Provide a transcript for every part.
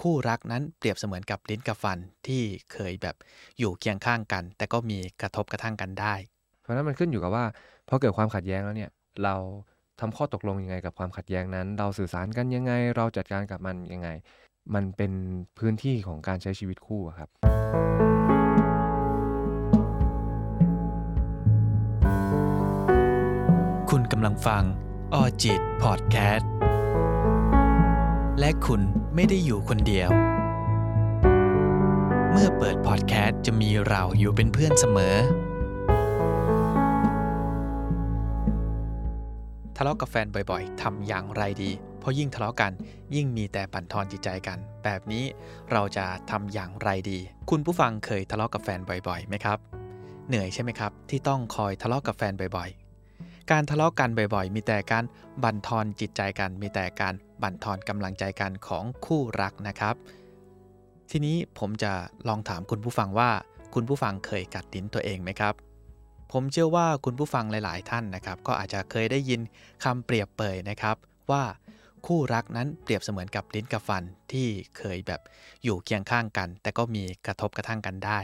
คู่รักนั้นเปรียบเสมือนกับลิ้นกับฟันที่เคยแบบอยู่เคียงข้างกัน แต่ก็มีกระทบกระทั่งกันได้ เพราะนั้นมันขึ้นอยู่กับว่าพอเกิดความขัดแย้งแล้วเนี่ยเราทำข้อตกลงยังไงกับความขัดแย้งนั้น เราสื่อสารกันยังไง เราจัดการกับมันยังไง มันเป็นพื้นที่ของการใช้ชีวิตคู่ครับ คุณกำลังฟังออจิตพอดแคสต์ และคุณไม่ได้อยู่คนเดียว เมื่อเปิดพอดแคสต์จะมีเราอยู่เป็นเพื่อนเสมอ ทะเลาะกับแฟนบ่อยๆทำอย่างไรดี เพราะยิ่งทะเลาะกันยิ่งมีแต่บั่นทอนจิตใจกัน แบบนี้เราจะทำอย่างไรดี คุณผู้ฟังเคยทะเลาะกับแฟนบ่อยๆไหมครับ เหนื่อยใช่ไหมครับ ที่ต้องคอยทะเลาะกับแฟนบ่อยๆ การทะเลาะกันบ่อยๆ มีแต่การบั่นทอนจิตใจกัน มีแต่การบั่นทอนกำลังใจกันของคู่รักนะครับ ทีนี้ผมจะลองถามคุณผู้ฟังว่า คุณผู้ฟังเคยกัดลิ้นตัวเองไหมครับ ผมเชื่อว่าคุณผู้ฟังหลาย ๆ ท่านนะครับ ก็อาจจะเคยได้ยินคำเปรียบเปยนะครับว่าคู่รักนั้นเปรียบเสมือนกับลิ้นกับฟันที่เคยแบบอยู่เคียงข้างกัน แต่ก็มีกระทบกระทั่งกันได้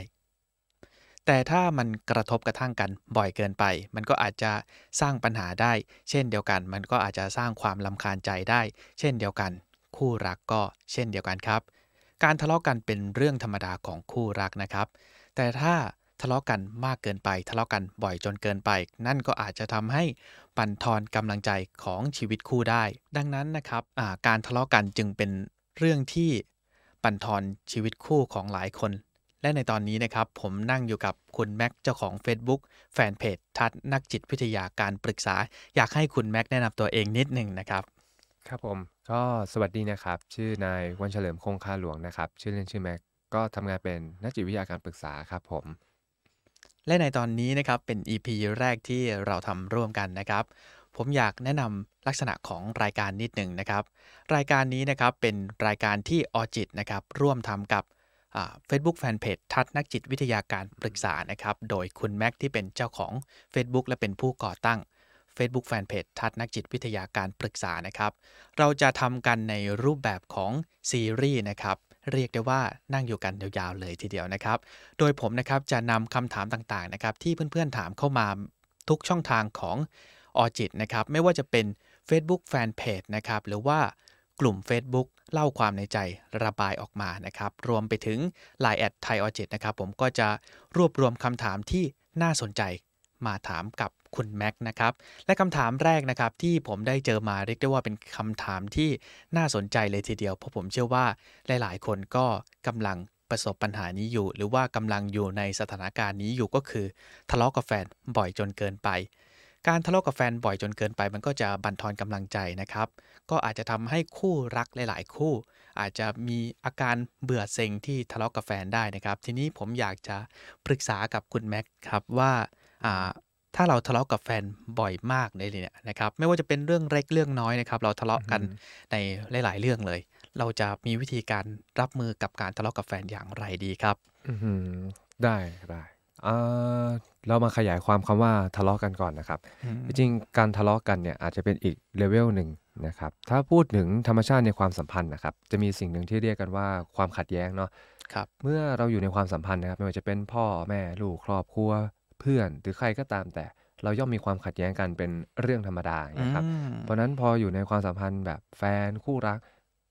แต่ถ้ามันกระทบกระทั่งกันบ่อยเกินไป มันก็อาจจะสร้างปัญหาได้ เช่นเดียวกัน มันก็อาจจะสร้างความลำคาญใจได้ เช่นเดียวกัน คู่รักก็เช่นเดียวกันครับ การทะเลาะกันเป็นเรื่องธรรมดาของคู่รักนะครับ แต่ถ้าทะเลาะกันมากเกินไป ทะเลาะกันบ่อยจนเกินไป นั่นก็อาจจะทำให้บั่นทอนกำลังใจของชีวิตคู่ได้ ดังนั้นนะครับการทะเลาะกันจึงเป็นเรื่องที่บั่นทอนชีวิตคู่ของหลายคน และในตอนนี้นะครับ ผมนั่งอยู่กับคุณแม็กเจ้าของ Facebook แฟนเพจทัศนักจิตวิทยาการปรึกษา อยากให้คุณแม็กแนะนำตัวเองนิดหนึ่งนะครับ ครับผม ก็สวัสดีนะครับ ชื่อนายวันเฉลิมคงคาหลวงนะครับ ชื่อเล่นชื่อแม็กก็ทำงานเป็นนักจิตวิทยาการปรึกษาครับผม และในตอนนี้นะครับเป็น EP แรกที่เราทำร่วมกันนะครับผมอยากแนะนำลักษณะของรายการนิดหนึ่งนะครับ รายการนี้นะครับเป็นรายการที่ออจิตนะครับร่วมทำกับ เฟซบุ๊กแฟนเพจทัศนักจิตวิทยาการปรึกษานะครับ โดยคุณแม็กที่เป็นเจ้าของ Facebook และเป็นผู้ก่อตั้ง Facebook Fanpage ทัศนักจิตวิทยาการปรึกษานะครับ เราจะทำกันในรูปแบบของซีรีส์นะครับเรียกได้ว่านั่งอยู่กันยาวๆเลยทีเดียวนะครับ โดยผมนะครับจะนำคำถามต่างๆนะครับที่เพื่อนๆถามเข้ามาทุกช่องทางของออจิตนะครับไม่ว่าจะเป็น Facebook Fanpage นะครับหรือว่า กลุ่ม Facebook เล่าความในใจระบายออกมานะครับ รวมไปถึง Line แอดไทยออจิตนะครับ ผมก็จะรวบรวมคำถามที่น่าสนใจมาถามกับคุณแม็กนะครับ และคำถามแรกนะครับที่ผมได้เจอมาเรียกได้ว่าเป็นคำถามที่น่าสนใจเลยทีเดียว เพราะผมเชื่อว่าหลาย ๆ คนก็กำลังประสบปัญหานี้อยู่ หรือว่ากำลังอยู่ในสถานการณ์นี้อยู่ก็คือ ทะเลาะกับแฟนบ่อยจนเกินไป การทะเลาะกับแฟนบ่อยจนเกินไป มันก็จะบั่นทอนกำลังใจนะครับ ก็อาจจะทำให้คู่รักหลาย ๆ คู่ อาจจะมีอาการเบื่อเซ็งที่ทะเลาะกับแฟนได้นะครับ ทีนี้ผมอยากจะปรึกษากับคุณแม็กครับว่าถ้าเราทะเลาะกับแฟนบ่อยมากเลยเนี่ยนะครับ ไม่ว่าจะเป็นเรื่องเล็กเรื่องน้อยนะครับ เราทะเลาะกันในหลาย ๆ เรื่องเลย เราจะมีวิธีการรับมือกับการทะเลาะกับแฟนอย่างไรดีครับได้ได้ เรามาขยายความคำว่าทะเลาะกันก่อนนะครับ จริงๆการทะเลาะกันเนี่ยอาจจะเป็นอีกเลเวลหนึ่งนะครับ ถ้าพูดถึงธรรมชาติในความสัมพันธ์นะครับ จะมีสิ่งหนึ่งที่เรียกกันว่าความขัดแย้งเนาะครับเมื่อเราอยู่ในความสัมพันธ์นะครับ ไม่ว่าจะเป็นพ่อแม่ลูกครอบครัวเพื่อนหรือใครก็ตามแต่เราย่อมมีความขัดแย้งกันเป็นเรื่องธรรมดานะครับ เพราะนั้นพออยู่ในความสัมพันธ์แบบแฟนคู่รัก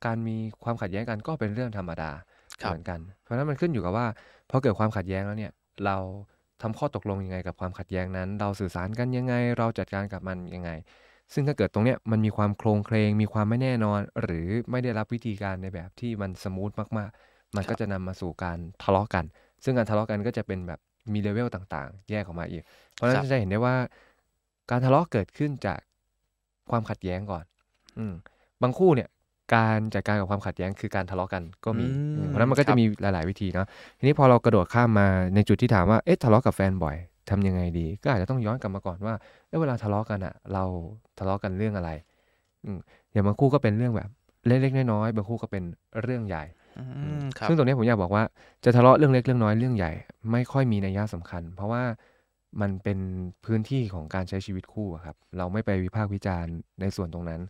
การมีความขัดแย้งกันก็เป็นเรื่องธรรมดาเหมือนกัน เพราะนั้นมันขึ้นอยู่กับว่าพอเกิดความขัดแย้งแล้วเนี่ย เราทำข้อตกลงยังไงกับความขัดแย้งนั้น เราสื่อสารกันยังไง เราจัดการกับมันยังไง ซึ่งถ้าเกิดตรงเนี้ยมันมีความโครงเคลงมีความไม่แน่นอน หรือไม่ได้รับวิธีการในแบบที่มันสมูทมากๆ มันก็จะนำมาสู่การทะเลาะกัน ซึ่งการทะเลาะกันก็จะเป็นแบบมีเลเวลต่างๆ แยกออกมาอีก เพราะฉะนั้นจะเห็นได้ว่า การทะเลาะเกิดขึ้นจากความขัดแย้งก่อน อืบางคู่เนี่ย การจัดการกับความขัดแย้งคือการทะเลาะกันก็มี เพราะนั้นมันก็จะมีหลาย ๆ วิธีเนาะทีนี้พอเรากระโดดข้ามมาในจุดที่ถามว่าเอ๊ะทะเลาะกับแฟนบ่อยทำยังไงดี ก็อาจจะต้องย้อนกลับมาก่อนว่าเเวลาทะเลาะกันอะเราทะเลาะกันเรื่องอะไรอือย่างบางคู่ก็เป็นเรื่องแบบเล็กๆน้อยๆบางคู่ก็เป็นเรื่องใหญ่ซึ่งตรงนี้ผมอยากบอกว่าจะทะเลาะเรื่องเล็กเรื่องน้อยเรื่องใหญ่ ไม่ค่อยมีนัยยะสำคัญ เพราะว่ามันเป็นพื้นที่ของการใช้ชีวิตคู่ครับ เราไม่ไปวิพากษ์วิจารณ์ในส่วนตรงนั้น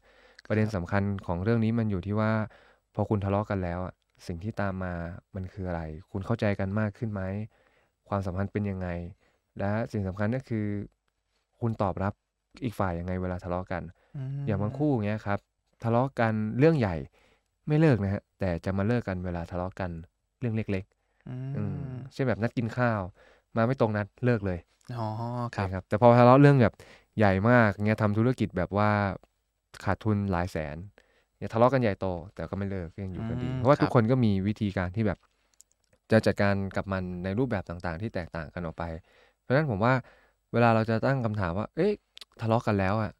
ประเด็นสำคัญของเรื่องนี้มันอยู่ที่ว่า พอคุณทะเลาะกันแล้วสิ่งที่ตามมามันคืออะไร คุณเข้าใจกันมากขึ้นไหม ความสัมพันธ์เป็นยังไง และสิ่งสำคัญก็คือ คุณตอบรับอีกฝ่ายยังไงเวลาทะเลาะกัน อย่างบางคู่เงี้ยครับ ทะเลาะกันเรื่องใหญ่ไม่เลิกนะฮะ แต่จะมาเลิกกันเวลาทะเลาะกันเรื่องเล็กๆอืมเช่นแบบนัดกินข้าว มาไม่ตรงนัดเลิกเลย อ๋อคใช่รับครับ แต่พอทะเลาะเรื่องแบบใหญ่มากเงี้ยทำธุรกิจแบบว่า ขาดทุนหลายแสนเนี่ยทะเลาะกันใหญ่โต แต่ก็ไม่เลิกก็ยังอยู่กันดีอืมเพราะว่าครับทุกคนก็มีวิธีการที่แบบ จะจัดการกับมันในรูปแบบต่างๆ ที่แตกต่างกันออกไป เพราะฉะนั้นผมว่าเวลาเราจะตั้งคำถามว่า เอ๊ะ ทะเลาะกันแล้วอะ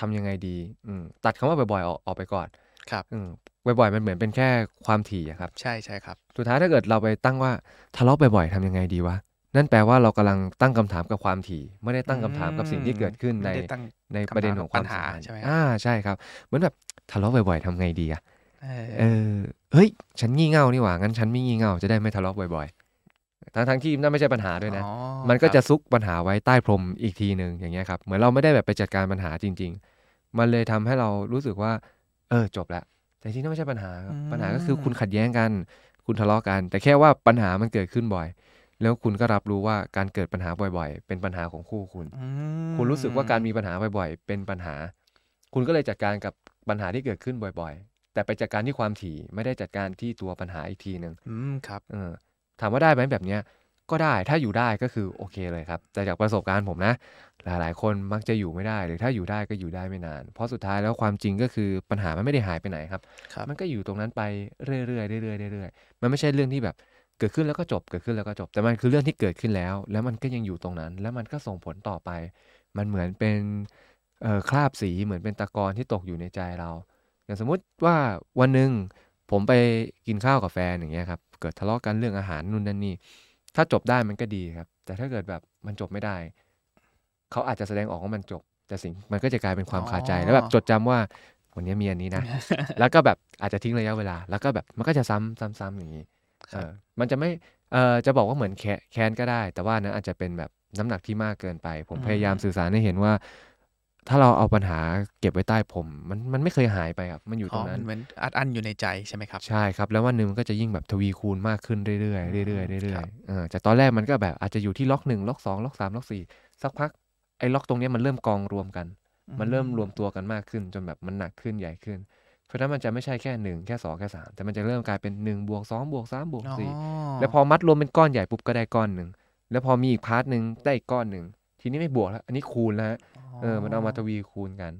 ทำยังไงดีอืมตัดคำว่าบ่อยๆออกออกไปก่อน ครับอืมบ่อยๆมันเหมือนเป็นแค่ความถี่อะครับ ใช่ใช่ครับ สุดท้ายถ้าเกิดเราไปตั้งว่าทะเลาะบ่อยๆทำยังไงดีวะ นั่นแปลว่าเรากำลังตั้งคำถามกับความถี่ ไม่ได้ตั้งคำถามกับสิ่งที่เกิดขึ้นในไม่ได้ตั้งในประเด็นของความปัญหาสัมพันธ์ใช่ไหมครับอ่าใช่ครับ เหมือนแบบทะเลาะบ่อยๆทำไงดีอะเออเออเฮ้ย ฉันงี่เง่านี่หว่างั้นฉันไม่งี่เง่าจะได้ไม่ทะเลาะบ่อยๆทั้งทั้งๆที่นั่นไม่ใช่ปัญหาด้วยนะอ๋อมันก็ครับจะซุกปัญหาไว้ใต้พรมอีกทีหนึ่งอย่างเงี้ยครับเหมือนเราไม่ได้แบบไปจัดการปัญหาจริง ๆ มันเลยทำให้เรารู้สึกว่า เออจบแล้วแต่จริงๆนั่นไม่ใช่ปัญหาครับปัญหาก็คือคุณขัดแย้งกัน คุณทะเลาะกัน แต่แค่ว่าปัญหามันเกิดขึ้นบ่อย แล้วคุณก็รับรู้ว่าการเกิดปัญหาบ่อยๆ เป็นปัญหาของคู่คุณอืมคุณรู้สึกว่าการมีปัญหาบ่อยๆ เป็นปัญหา คุณก็เลยจัดการกับปัญหาที่เกิดขึ้นบ่อยๆ แต่ไปจัดการที่ความถี่ไม่ได้จัดการที่ตัวปัญหาอีกทีหนึ่งอืมครับเออถามว่าได้ไหมแบบเนี้ยก็ได้ถ้าอยู่ได้ก็คือโอเคเลยครับ แต่จากประสบการณ์ผมนะ หลายๆ คนมักจะอยู่ไม่ได้ หรือถ้าอยู่ได้ก็อยู่ได้ไม่นาน เพราะสุดท้ายแล้วความจริงก็คือปัญหามันไม่ได้หายไปไหนครับครับมันก็อยู่ตรงนั้นไปเรื่อยๆเรื่อยๆเรื่อยๆมันไม่ใช่เรื่องที่แบบ เกิดขึ้นแล้วก็จบ เกิดขึ้นแล้วก็จบ แต่มันคือเรื่องที่เกิดขึ้นแล้ว แล้วมันก็ยังอยู่ตรงนั้น แล้วมันก็ส่งผลต่อไป มันเหมือนเป็นเอ่อคราบสี เหมือนเป็นตะกอนที่ตกอยู่ในใจเรา อย่างสมมุติว่าวันหนึ่งผมไปกินข้าวกับแฟนอย่างเงี้ยครับ เกิดทะเลาะกันเรื่องอาหารนู่นนั่นนี่ ถ้าจบได้มันก็ดีครับ แต่ถ้าเกิดแบบมันจบไม่ได้ เขาอาจจะแสดงออกว่ามันจบ แต่สิ่งมันก็จะกลายเป็นความคาใจอ๋อแล้วแบบจดจำว่าวันนี้มีอันนี้นะ แล้วก็แบบอาจจะทิ้งระยะเวลา แล้วก็แบบมันก็จะซ้ำซ้ำซ้ำอย่างนี้ครับเออ มันจะไม่เอ่อจะบอกว่าเหมือนแคแค้นก็ได้ แต่ว่านั้นอาจจะเป็นแบบน้ำหนักที่มากเกินไป ผมพยายามสื่อสารให้เห็นว่า ถ้าเราเอาปัญหาเก็บไว้ใต้ผม มันมันไม่เคยหายไปครับ มันอยู่ตอ๋รองนั้มันนเหมือนอัดอั้นอยู่ในใจใช่ไหมครับ ใช่ครับ แล้ววันหนึ่งมันก็จะยิ่งแบบทวีคูณมากขึ้นเรื่อยๆเรื่อยๆเรื่คอรัยบๆเออจากตอนแรกมันก็แบบอาจจะอยู่ที่ล็อกหนึ่งล็อกสองล็อกสามล็อกสี่สักพักไอ้ล็อกตรงเนี้ยมันเริ่มกองรวมกัน มันเริ่มรวมตัวกันมากขึ้น จนแบบมันหนักขึ้นใหญ่ขึ้นเพ ราะฉะนั้นมันจะไม่ใช่แค่หนึ่งแค่สองแค่สามแต่มันจะเริ่มกลายเป็นหนึ่งบวกสองบวกสามบวกอ๋อสี่แล้วพอมัดรวมเป็นก้อนใหญ่ปุ๊บก็ได้ก้อนหนึ่งแล้วพอมีอีกพาร์ทหนึ่งได้อีกก้อนหนึ่งทีนี้ไม่บวกแล้ว อันนี้คูณแล้วฮะเออมันเอามาทวีคูณกัน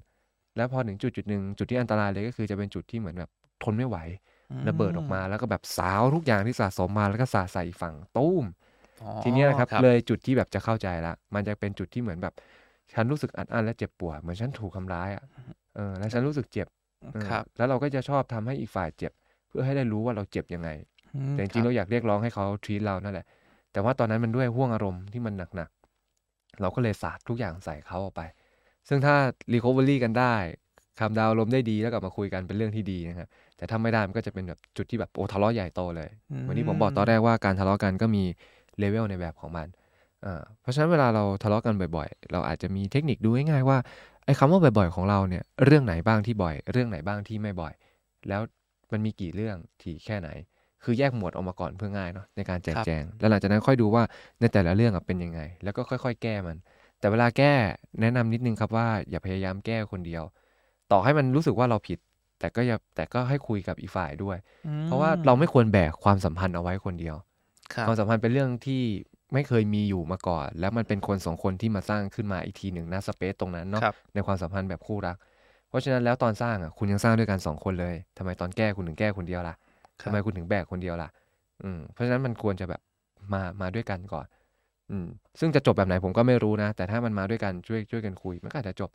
แล้วพอถึงจุดจุดหนึ่งจุดที่อันตรายเลยก็คือจะเป็นจุดที่เหมือนแบบทนไม่ไหวระเบิดออกมาแล้วก็แบบสาวทุกอย่างที่สะสมมาแล้วก็สาดใส่อีกฝั่งตุ้มอ๋อทีเนี้ยนะครับครับเลยจุดที่แบบจะเข้าใจละ มันจะเป็นจุดที่เหมือนแบบ ฉันรู้สึกอัดอั้นและเจ็บปวดเหมือนฉันถูกทำร้ายอะเออแล้วฉันรู้สึกเจ็บเออ ครับแล้วเราก็จะชอบทำให้อีกฝ่ายเจ็บ เพื่อให้ได้รู้ว่าเราเจ็บยังไงอืมแต่จคริงๆบเราอยากเรียกร้องให้เขาทีเรานั่นแหละ แต่ว่าตอนนั้นมันด้วยห่วงอารมณ์ที่มันหนักๆเราก็เลยสาดทุกอย่างใส่เขาออกไป ซึ่งถ้า recovery กันได้คำดาวอารมณ์ได้ดีแล้วกลับมาคุยกันเป็นเรื่องที่ดีนะครับแต่ถ้าไม่ได้มันก็จะเป็นแบบจุดที่แบบโอ้ทะเลาะใหญ่โตเลยเหมือนที่ผมบอกตอนแรกว่าการทะเลาะกันก็มีเลเวลในแบบของมันอ่าเพราะฉะนั้นเวลาเราทะเลาะกันบ่อย ๆ เราอาจจะมีเทคนิคดูง่ายๆว่า ไอ้คำว่าบ่อยๆของเราเนี่ยเรื่องไหนบ้างที่บ่อย เรื่องไหนบ้างที่ไม่บ่อย แล้วมันมีกี่เรื่องถี่แค่ไหน คือแยกหมวดออกมาก่อนเพื่อง่ายเนาะในการแจกครับแจง แล้วหลังจากนั้นค่อยดูว่าในแต่ละเรื่องอะเป็นยังไง แล้วก็ค่อย ๆ แก้มัน แต่เวลาแก้แนะนำนิดนึงครับว่าอย่าพยายามแก้คนเดียว ต่อให้มันรู้สึกว่าเราผิด แต่ก็อย่าแต่ก็ให้คุยกับอีกฝ่ายด้วยอืมเพราะว่าเราไม่ควรแบกความสัมพันธ์เอาไว้คนเดียวครับความสัมพันธ์เป็นเรื่องที่ ไม่เคยมีอยู่มาก่อน แล้วมันเป็นคนสองคนที่มาสร้างขึ้นมาอีกทีหนึ่งนะสเปซตรงนั้นเนาะครับในความสัมพันธ์แบบคู่รัก เพราะฉะนั้นแล้วตอนสร้างอะคุณยังสร้างด้วยกันสองคนเลยทำไมตอนแก้คุณถึงแก้คนเดียวล่ะครับทำไมคุณถึงแบกคนเดียวล่ะ อืมเพราะฉะนั้นมันควรจะแบบมามาด้วยกันก่อน อืมซึ่งจะจบแบบไหนผมก็ไม่รู้นะ แต่ถ้ามันมาด้วยกันช่วยช่วยกันคุย มันก็อาจจะจบ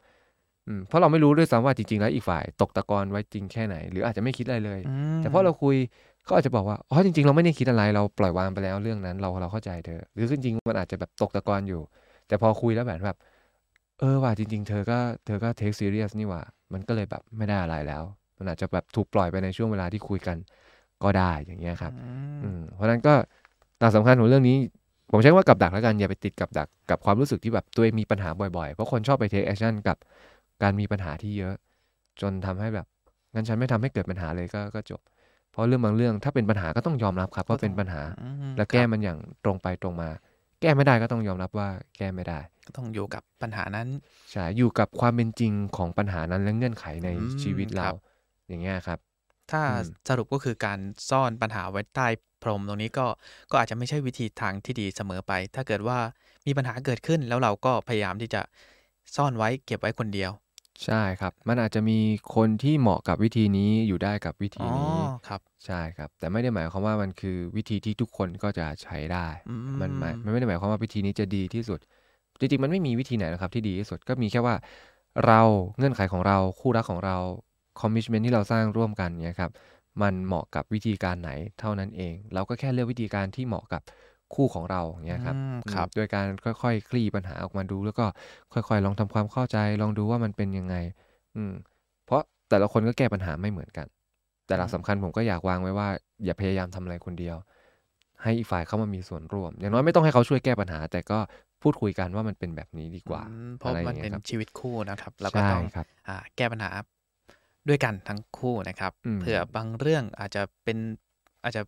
อืมเพราะเราไม่รู้ด้วยซ้ำว่าจริงๆแล้วอีกฝ่ายตกตะกอนไว้จริงแค่ไหน หรืออาจจะไม่คิดอะไรเลยอืมแต่พอเราคุย เขาอาจจะบอกว่าอ๋อจริง ๆ เราไม่ได้คิดอะไรเราปล่อยวางไปแล้วเรื่องนั้นเราเราเข้าใจเธอ หรือจริงๆมันอาจจะแบบตกตะกอนอยู่ แต่พอคุยแล้วแบบแบบเออว่าจริง ๆ เธอก็เธอก็ take serious นี่หว่า มันก็เลยแบบไม่ได้อะไรแล้ว มันอาจจะแบบถูกปล่อยไปในช่วงเวลาที่คุยกันก็ได้อย่างเงี้ยครับอืมอืมเพราะฉะนั้นก็หลักสำคัญของเรื่องนี้ ผมใช้คำว่ากับดักแล้วกันอย่าไปติดกับดักกับความรู้สึกที่แบบตัวเองมีปัญหาบ่อยๆ เพราะคนชอบไป take action กับการมีปัญหาที่เยอะ จนทำให้แบบงั้นฉันไม่ทำให้เกิดปัญหาเลยก็ก็จบ เพราะเรื่องบางเรื่องถ้าเป็นปัญหาก็ต้องยอมรับครับว่าเป็นปัญหาอืมแล้วคแก้รับมันอย่างตรงไปตรงมา แก้ไม่ได้ก็ต้องยอมรับว่าแก้ไม่ได้ ก็ต้องอยู่กับปัญหานั้นใช่อยู่กับความเป็นจริงของปัญหานั้นและเงื่อนไขในอืมชีวิตคเรารับอย่างเงี้ยครับ ถ้าอืมสรุปก็คือการซ่อนปัญหาไว้ใต้พรมตรงนี้ก็ก็อาจจะไม่ใช่วิธีทางที่ดีเสมอไป ถ้าเกิดว่ามีปัญหาเกิดขึ้นแล้วเราก็พยายามที่จะซ่อนไว้เก็บไว้คนเดียว ใช่ครับ มันอาจจะมีคนที่เหมาะกับวิธีนี้อยู่ได้กับวิธีอ๋อนี้ ครับ ใช่ครับ แต่ไม่ได้หมายความว่ามันคือวิธีที่ทุกคนก็จะใช้ได้อืมันหมายมมันไม่ได้หมายความว่าวิธีนี้จะดีที่สุด จริงๆ มันไม่มีวิธีไหนนะครับที่ดีที่สุด ก็มีแค่ว่า เราเงื่อนไขของเรา คู่รักของเราคอมมิชเมนที่เราสร้างร่วมกันเนี่ยครับ มันเหมาะกับวิธีการไหนเท่านั้นเอง เราก็แค่เลือกวิธีการที่เหมาะกับ คู่ของเราอย่างเงี้ยครับอืมอืมครับโดยการค่อยๆคลี่ปัญหาออกมาดู แล้วก็ค่อยๆ ลองทำความเข้าใจ ลองดูว่ามันเป็นยังไง อืม เพราะแต่ละคนก็แก้ปัญหาไม่เหมือนกัน แต่หลักสำคัญผมก็อยากวางไว้ว่า อย่าพยายามทำอะไรคนเดียว ให้อีกฝ่ายเข้ามามีส่วนร่วม อย่างน้อยไม่ต้องให้เขาช่วยแก้ปัญหา แต่ก็พูดคุยกันว่ามันเป็นแบบนี้ดีกว่าอืมเพราะอะไรอมันย่างเป็เงี้นยครับชีวิตคู่นะครับเราก็ใช่ต้องครับอ่าแก้ปัญหาด้วยกันทั้งคู่นะครับอืมเผื่อบางเรื่องอาจจะเป็นอาจจะ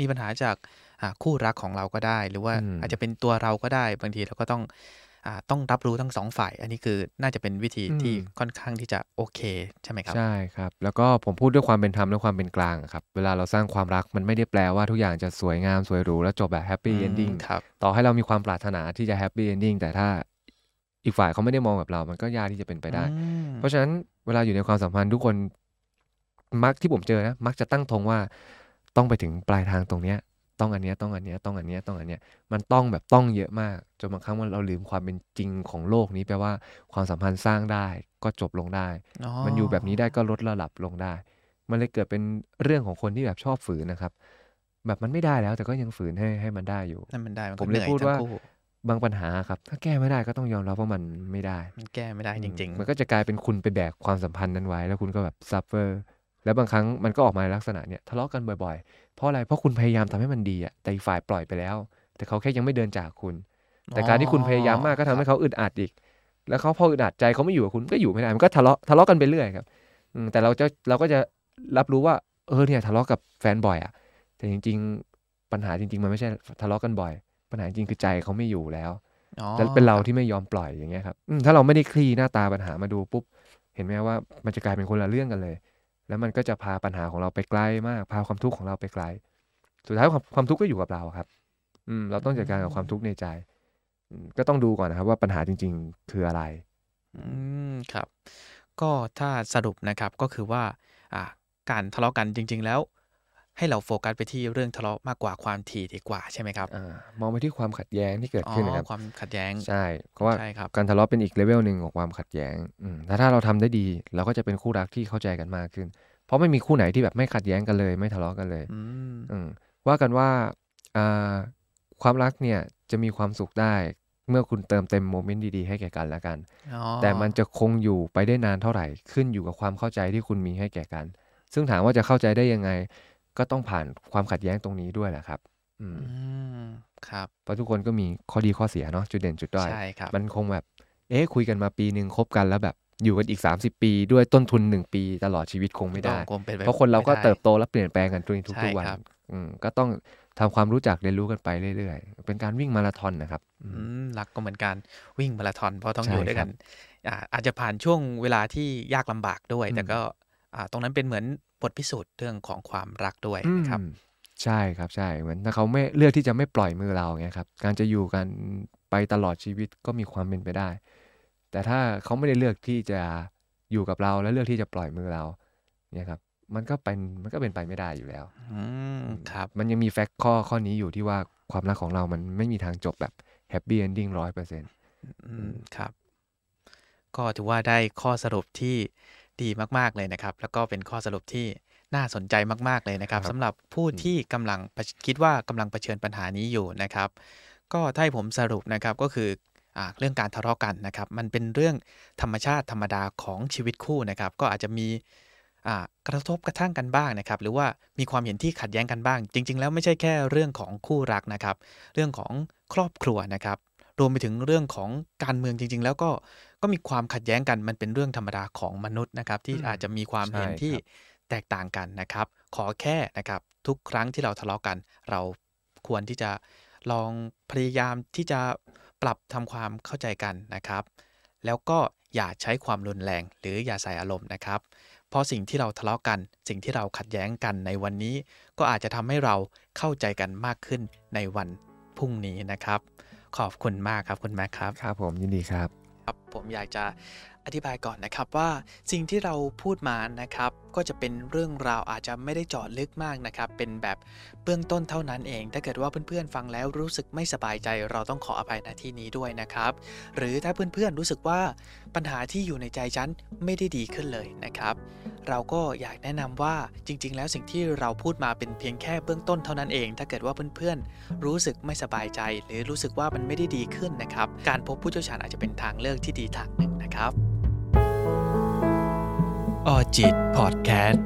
มีปัญหาจากอ่า คู่รักของเราก็ได้ หรือว่าอืมอาจจะเป็นตัวเราก็ได้ บางทีเราก็ต้องอ่าต้องรับรู้ทั้งสองฝ่าย อันนี้คือน่าจะเป็นวิธีอืมที่ค่อนข้างที่จะโอเค ใช่ไหมครับใช่ครับ แล้วก็ผมพูดด้วยความเป็นธรรมและความเป็นกลางอะครับ เวลาเราสร้างความรักมันไม่ได้แปลว่าทุกอย่างจะสวยงามสวยหรูแล้วจบแบบ happy ending อืมครับต่อให้เรามีความปรารถนาที่จะ happy ending แต่ถ้าอีกฝ่ายเขาไม่ได้มองแบบเรา มันก็ยากที่จะเป็นไปได้อืมเพราะฉะนั้นเวลาอยู่ในความสัมพันธ์ทุกคนมักที่ผมเจอนะมักจะตั้งธงว่าต้องไปถึงปลายทางตรงเนี้ย ต้องอันเนี้ยต้องอันเนี้ยต้องอันเนี้ยต้องอันเนี้ยมันต้องแบบต้องเยอะมากจนบางครั้งมันเราลืมความเป็นจริงของโลกนี้แปลว่าความสัมพันธ์สร้างได้ก็จบลงได้ มันอยู่แบบนี้ได้ก็ลดระดับลงได้ มันเลยเกิดเป็นเรื่องของคนที่แบบชอบฝืนนะครับ แบบมันไม่ได้แล้วแต่ก็ยังฝืนให้ให้มันได้อยู่นั่นมันได้มันผก็มเหเลยนื่อยพูดทั้ว่างคู่บางปัญหาครับ ถ้าแก้ไม่ได้ก็ต้องยอมรับว่ามันไม่ได้ มันแก้ไม่ได้จริงมันก็จะกลายเป็นคุณไปแบกความสัมพันธ์นั้นไว้ แล้วคุณก็แบบซัฟเฟอร์ แล้วบางครั้งมันก็ออกมาในลักษณะเนี้ยทะเลาะกันบ่อยๆ เพราะอะไร เพราะคุณพยายามทำให้มันดีอะแต่อีกฝ่ายปล่อยไปแล้ว แต่เขาแค่ยังไม่เดินจากคุณๆแต่การที่คุณพยายามมากก็ทำให้เขาอึดอัดอีก แล้วเขาพออึดอัดใจเขาไม่อยู่กับคุณก็อยู่ไม่ได้ มันก็ทะเลาะทะเลาะกันไปเรื่อยครับอืมแต่เราจะเราก็จะรับรู้ว่าเออเนี่ยทะเลาะกับแฟนบ่อยอะแต่จริง ๆ ปัญหาจริง ๆ มันไม่ใช่ทะเลาะกันบ่อย ปัญหาจริงคือใจเขาไม่อยู่แล้วอ๋อแล้วเป็นเราครับที่ไม่ยอมปล่อยอย่างเงี้ยครับอืมถ้าเราไม่ได้คลี่หน้าตาปัญหามาดูปุ๊บ เห็นไหมว่ามันจะกลายเป็นคนละเรื่องกันเลย แล้วมันก็จะพาปัญหาของเราไปไกลมาก พาความทุกข์ของเราไปไกล สุดท้ายความความทุกข์ก็อยู่กับเราครับ อืม เราต้องจัดการกับความทุกข์ในใจ ก็ต้องดูก่อนนะครับ ว่าปัญหาจริง ๆ คืออะไร อืม ครับ ก็ถ้าสรุปนะครับก็คือว่า อ่า การทะเลาะกันจริง ๆ แล้ว ให้เราโฟกัสไปที่เรื่องทะเลาะมากกว่าความถี่ดีกว่าใช่ไหมครับอ่ามองไปที่ความขัดแย้งที่เกิดอ๋อขึ้นนะครับความขัดแย้งใช่เพราะว่าใช่ครับการทะเลาะเป็นอีกเลเวลหนึ่งของความขัดแย้งอืมแต่ถ้าเราทำได้ดีเราก็จะเป็นคู่รักที่เข้าใจกันมากขึ้น เพราะไม่มีคู่ไหนที่แบบไม่ขัดแย้งกันเลย ไม่ทะเลาะกันเลยอืมอืมว่ากันว่าอ่าความรักเนี่ยจะมีความสุขได้เมื่อคุณเติมเต็มโมเมนต์ดีๆให้แก่กันและกันอ๋อแต่มันจะคงอยู่ไปได้นานเท่าไหร่ ขึ้นอยู่กับความเข้าใจที่คุณมีให้แก่กัน ซึ่งถามว่าจะเข้าใจได้ยังไง ก็ต้องผ่านความขัดแย้งตรงนี้ด้วยแหละครับอืมอืมครับเพราะทุกคนก็มีข้อดีข้อเสียเนาะจุดเด่นจุดด้อยใช่ครับมันคงแบบ เอ๊ะคุยกันมาปีหนึ่งคบกันแล้วแบบอยู่กันอีก 30 ปี ด้วยต้นทุน 1 ปีตลอดชีวิตคงไม่ได้ต้องคงเป็นปเพราะคนเราก็ไม่ได้เติบโตและเปลี่ยนแปลงกันทุกใช่ทุกๆวันครับอืมก็ต้องทำความรู้จักเรียนรู้กันไปเรื่อยๆ เป็นการวิ่งมาราธอนนะครับอือืมมรักก็เหมือนกันวิ่งมาราธอนเพราะต้องใช่อยู่ด้วยกันอ่าอาจจะผ่านช่วงเวลาที่ยากลำบากด้วยอืมแต่ก็อ่า ตรงนั้นเป็นเหมือนบทพิสูจน์เรื่องของความรักด้วยอืมนะครับใช่ครับใช่เหมือนถ้าเขาไม่เลือกที่จะไม่ปล่อยมือเราเงี้ยครับการจะอยู่กันไปตลอดชีวิตก็มีความเป็นไปได้ แต่ถ้าเขาไม่ได้เลือกที่จะอยู่กับเราและเลือกที่จะปล่อยมือเราเนี่ยครับมันก็เป็นมันก็เป็นไปไม่ได้อยู่แล้วอืมครับมันยังมี fact ข้อข้อนี้อยู่ที่ว่าความรักของเรามันไม่มีทางจบแบบ happy ending ร้อยเปอร์เซ็นต์อืมครับ ก็ถือว่าได้ข้อสรุปที่ ดีมาก ๆ เลยนะครับ แล้วก็เป็นข้อสรุปที่น่าสนใจมาก ๆ เลยนะครับครับสำหรับผู้ที่กำลังเผชคิดว่ากำลังเผชิญปัญหานี้อยู่นะครับ ก็ถ้าให้ผมสรุปนะครับก็คืออ่าเรื่องการทะเลาะกันนะครับ มันเป็นเรื่องธรรมชาติธรรมดาของชีวิตคู่นะครับ ก็อาจจะมีอ่ากระทบกระทั่งกันบ้างนะครับ หรือว่ามีความเห็นที่ขัดแย้งกันบ้าง จริง ๆ แล้วไม่ใช่แค่เรื่องของคู่รักนะครับ เรื่องของครอบครัวนะครับ รวมไปถึงเรื่องของการเมืองจริง ๆ แล้วก็ก็มีความขัดแย้งกันมันเป็นเรื่องธรรมดาของมนุษย์นะครับ ที่อืมอาจจะมีความใช่เห็นที่ครับแตกต่างกันนะครับ ขอแค่นะครับทุกครั้งที่เราทะเลาะกัน เราควรที่จะลองพยายามที่จะปรับทำความเข้าใจกันนะครับ แล้วก็อย่าใช้ความรุนแรง หรืออย่าใส่อารมณ์นะครับ เพราะสิ่งที่เราทะเลาะกัน สิ่งที่เราขัดแย้งกันในวันนี้ ก็อาจจะทำให้เราเข้าใจกันมากขึ้นในวันพรุ่งนี้นะครับ ขอบคุณมากครับคุณแม็กครับ ครับผมยินดีครับ ครับผมอยากจะ อธิบายก่อนนะครับว่าสิ่งที่เราพูดมานะครับ ก็จะเป็นเรื่องราวอาจจะไม่ได้เจาะลึกมากนะครับ เป็นแบบเบื้องต้นเท่านั้นเอง ถ้าเกิดว่าเพื่อนๆฟังแล้วรู้สึกไม่สบายใจ เราต้องขออภัยณที่นี้ด้วยนะครับ หรือถ้าเพื่อนๆรู้สึกว่าปัญหาที่อยู่ในใจฉันไม่ได้ดีขึ้นเลยนะครับ เราก็อยากแนะนำว่าจริง ๆ แล้วสิ่งที่เราพูดมาเป็นเพียงแค่เบื้องต้นเท่านั้นเอง ถ้าเกิดว่าเพื่อนๆรู้สึกไม่สบายใจ หรือรู้สึกว่ามันไม่ได้ดีขึ้นนะครับ การพบผู้เชี่ยวชาญอาจจะเป็นทางเลือกที่ดีทางหนึ่งนะครับ ออจิตพอดแคสต์